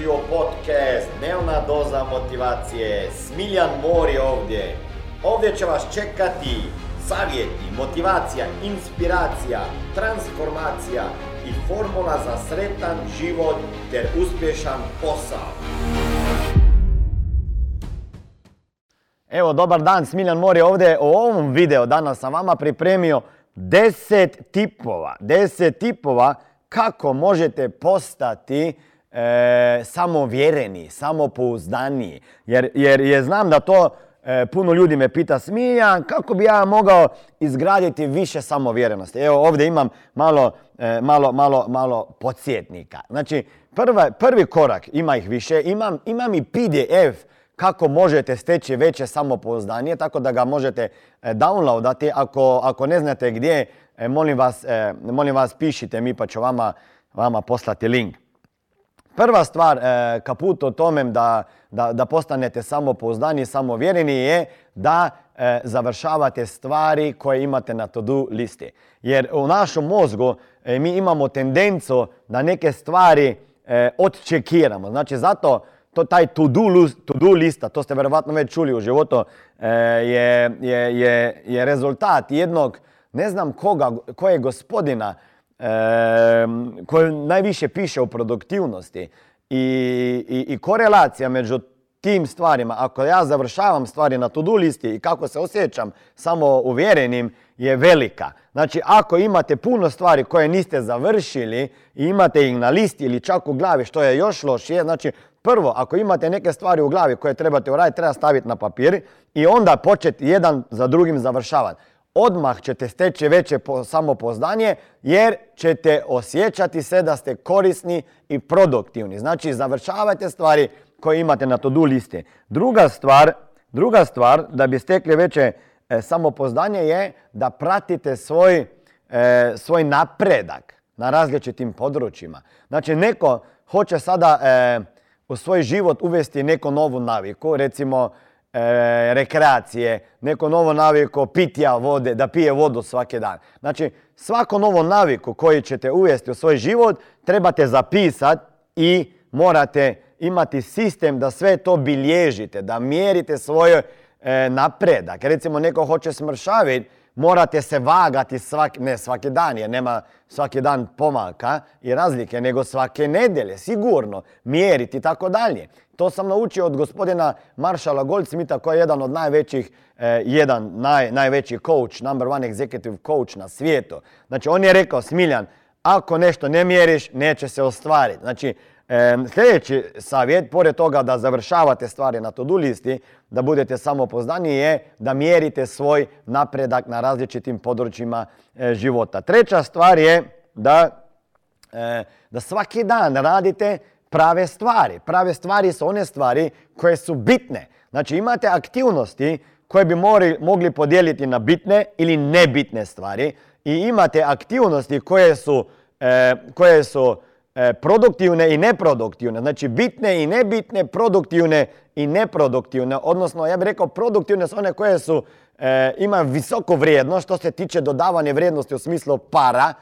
Dobrodošli u podcast Dnevna doza motivacije. Smiljan Mor je ovdje. Ovdje će vas čekati savjeti, motivacija, inspiracija, transformacija i formula za sretan život ter uspješan posao. Evo, dobar dan, Smiljan Mor je ovdje. U ovom videu danas sam vama pripremio 10 tipova, 10 tipova kako možete postati e, samovjereni, samopouzdani. Jer, jer, jer znam da to e, puno ljudi me pita, Smiljan, kako bi ja mogao izgraditi više samovjerenosti? Evo ovdje imam malo, e, malo, malo, malo podsjetnika. Znači, prva, prvi korak, ima ih više, imam, imam i PDF kako možete steći veće samopouzdanje, tako da ga možete e, downloadati. Ako, ako ne znate gdje, e, molim vas, e, molim vas pišite mi pa ću vama, vama poslati link. Prva stvar, kaput o tome da, da, da postanete samopouzdani i samovjereni je da završavate stvari koje imate na to-do listi. Jer u našem mozgu mi imamo tendenciju da neke stvari odčekiramo. Znači zato to, taj to-do, lista, to ste verovatno već čuli u životu, e, je, je, je, je rezultat jednog, ne znam koga, koje gospodina, koji najviše piše o produktivnosti i, i, i korelacija među tim stvarima, ako ja završavam stvari na to-do listi i kako se osjećam samo uvjerenim, je velika. Znači, ako imate puno stvari koje niste završili i imate ih na listi ili čak u glavi, što je još lošije, znači, prvo, ako imate neke stvari u glavi koje trebate uraditi, treba staviti na papir i onda početi jedan za drugim završavati. Odmah ćete steći veće samopoznanje jer ćete osjećati se da ste korisni i produktivni. Znači, završavajte stvari koje imate na to-do listi. Druga stvar, druga stvar da bi stekli veće e, samopoznanje je da pratite svoj, e, svoj napredak na različitim područjima. Znači, neko hoće sada e, u svoj život uvesti neku novu naviku, recimo rekreacije, neko novo naviku pitja vode, da pije vodu svaki dan. Znači, svako novo naviku koji ćete uvesti u svoj život trebate zapisati i morate imati sistem da sve to bilježite, da mjerite svoj e, napredak. Recimo neko hoće smršaviti, morate se vagati svaki, ne svaki dan jer nema svaki dan pomaka i razlike, nego svake nedjelje, sigurno, mjeriti i tako dalje. To sam naučio od gospodina Maršala Goldsmitha koji je jedan od najvećih, e, jedan naj, najveći coach, number one executive coach na svijetu. Znači on je rekao, Smiljan, ako nešto ne mjeriš, neće se ostvariti. Znači, sljedeći savjet, pored toga da završavate stvari na to-do listi, da budete samopoznani je da mjerite svoj napredak na različitim područjima e, života. Treća stvar je da, e, da svaki dan radite prave stvari. Prave stvari su one stvari koje su bitne. Znači imate aktivnosti koje bi mogli podijeliti na bitne ili nebitne stvari i imate aktivnosti koje su, e, koje su E, produktivne i neproduktivne. Znači bitne i nebitne, produktivne i neproduktivne. Odnosno, ja bih rekao produktivne su one koje su, e, imaju visoku vrijednost što se tiče dodavanja vrijednosti u smislu para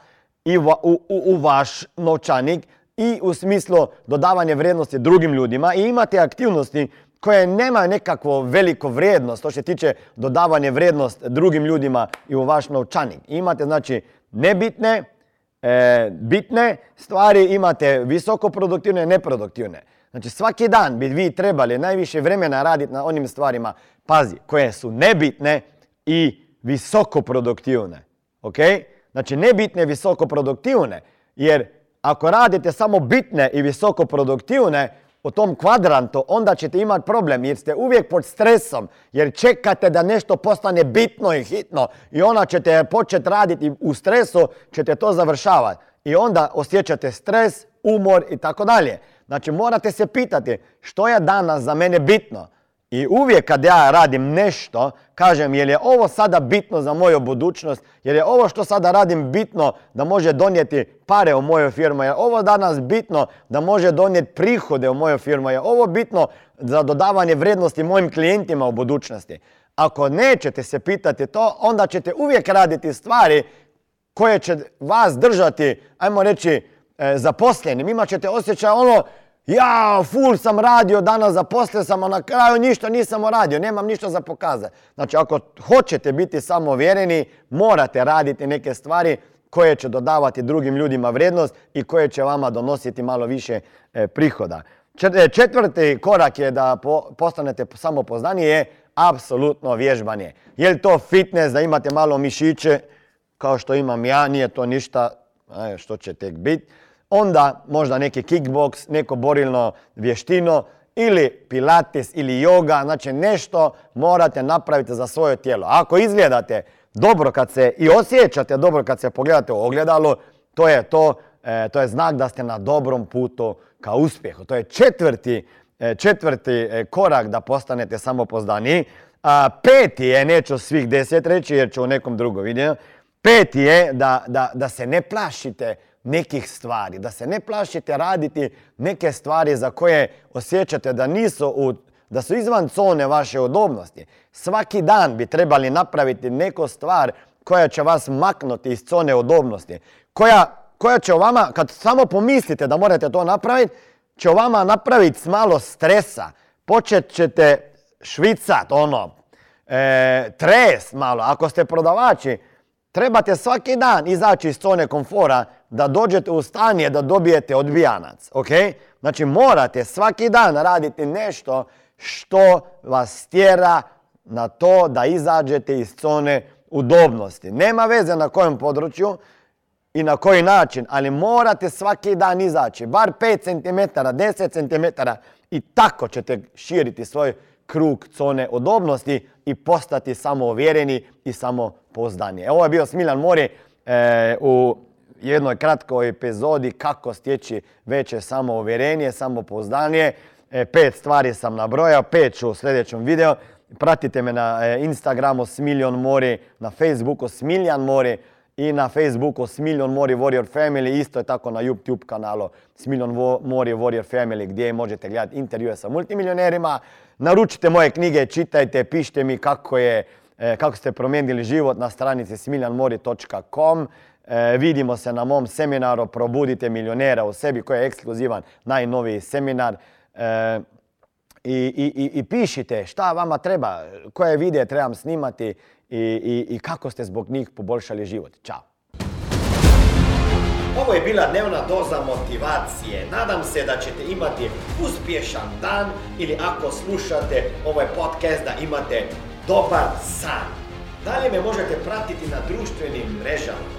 i u, u, vaš novčanik i u smislu dodavanja vrijednosti drugim ljudima i imate aktivnosti koje nemaju nekakvu veliku vrijednost što se tiče dodavanja vrijednost drugim ljudima i u vaš novčanik. Imate znači nebitne, e, bitne stvari, imate visoko produktivne i neproduktivne. Znači svaki dan bi vi trebali najviše vremena raditi na onim stvarima, pazi, koje su nebitne i visoko produktivne. Ok? Znači nebitne i visoko produktivne, jer ako radite samo bitne i visoko produktivne, u tom kvadrantu, onda ćete imati problem jer ste uvijek pod stresom, jer čekate da nešto postane bitno i hitno i onda ćete početi raditi u stresu, ćete to završavati. I onda osjećate stres, umor i tako dalje. Znači morate se pitati što je danas za mene bitno. I uvijek kad ja radim nešto, kažem je je ovo sada bitno za moju budućnost, jer je ovo što sada radim bitno da može donijeti pare u mojoj firmi, je ovo danas bitno da može donijeti prihode u mojoj firmi, je ovo bitno za dodavanje vrijednosti mojim klijentima u budućnosti. Ako nećete se pitati to, onda ćete uvijek raditi stvari koje će vas držati, ajmo reći, e, zaposlenim. Imat ćete osjećaj ono, Ja, full sam radio, danas zaposlio sam, a na kraju ništa nisam radio, nemam ništa za pokazati. Znači, ako hoćete biti samovjereni, morate raditi neke stvari koje će dodavati drugim ljudima vrijednost i koje će vama donositi malo više e, prihoda. E, četvrti korak je da postanete samopoznani je apsolutno vježbanje. Je li to fitness da imate malo mišiće kao što imam ja, nije to ništa što će tek biti. Onda možda neki kickbox, neko borilno vještino ili pilates ili yoga, znači nešto morate napraviti za svoje tijelo. Ako izgledate dobro kad se i osjećate dobro kad se pogledate u ogledalo, to je to, e, to je znak da ste na dobrom putu ka uspjehu. To je četvrti, e, četvrti e, korak da postanete samopoznani. A peti je, neću svih deset reći jer ću u nekom drugom vidjeti, peti je da, da, da se ne plašite nekih stvari, da se ne plašite raditi neke stvari za koje osjećate da nisu u, da su izvan zone vaše udobnosti. Svaki dan bi trebali napraviti neku stvar koja će vas maknuti iz zone udobnosti. Koja, koja će vama, kad samo pomislite da morate to napraviti, će vama napraviti malo stresa. Počet ćete švicat, ono, e, tres malo. Ako ste prodavači, trebate svaki dan izaći iz zone komfora da dođete u stanje da dobijete odbijanac. Ok? Znači morate svaki dan raditi nešto što vas tjera na to da izađete iz zone udobnosti. Nema veze na kojem području i na koji način, ali morate svaki dan izaći, bar 5 cm, 10 cm i tako ćete širiti svoj krug zone udobnosti i postati samouvjereni i samopouzdani. Ovo je bio Smiljan Mori e, u jednoj kratkoj epizodi kako stječi veće samouvjerenje, samopouzdanje. E, pet stvari sam nabrojao, pet ću u sljedećem videu. Pratite me na e, Instagramu Smiljan Mori, na Facebooku Smiljan Mori i na Facebooku Smiljan Mori Warrior Family, isto je tako na YouTube kanalu Smiljan Mori Warrior Family gdje možete gledati intervjue sa multimilionerima. Naručite moje knjige, čitajte, pišite mi kako, je, e, kako ste promijenili život na stranici smiljanmori.com. E, vidimo se na mom seminaru Probudite milionera u sebi koji je ekskluzivan najnoviji seminar. E, i, i, pišite šta vama treba, koje videe trebam snimati i, kako ste zbog njih poboljšali život. Ćao! Ovo je bila dnevna doza motivacije. Nadam se da ćete imati uspješan dan ili ako slušate ovaj podcast da imate dobar san. Dalje me možete pratiti na društvenim mrežama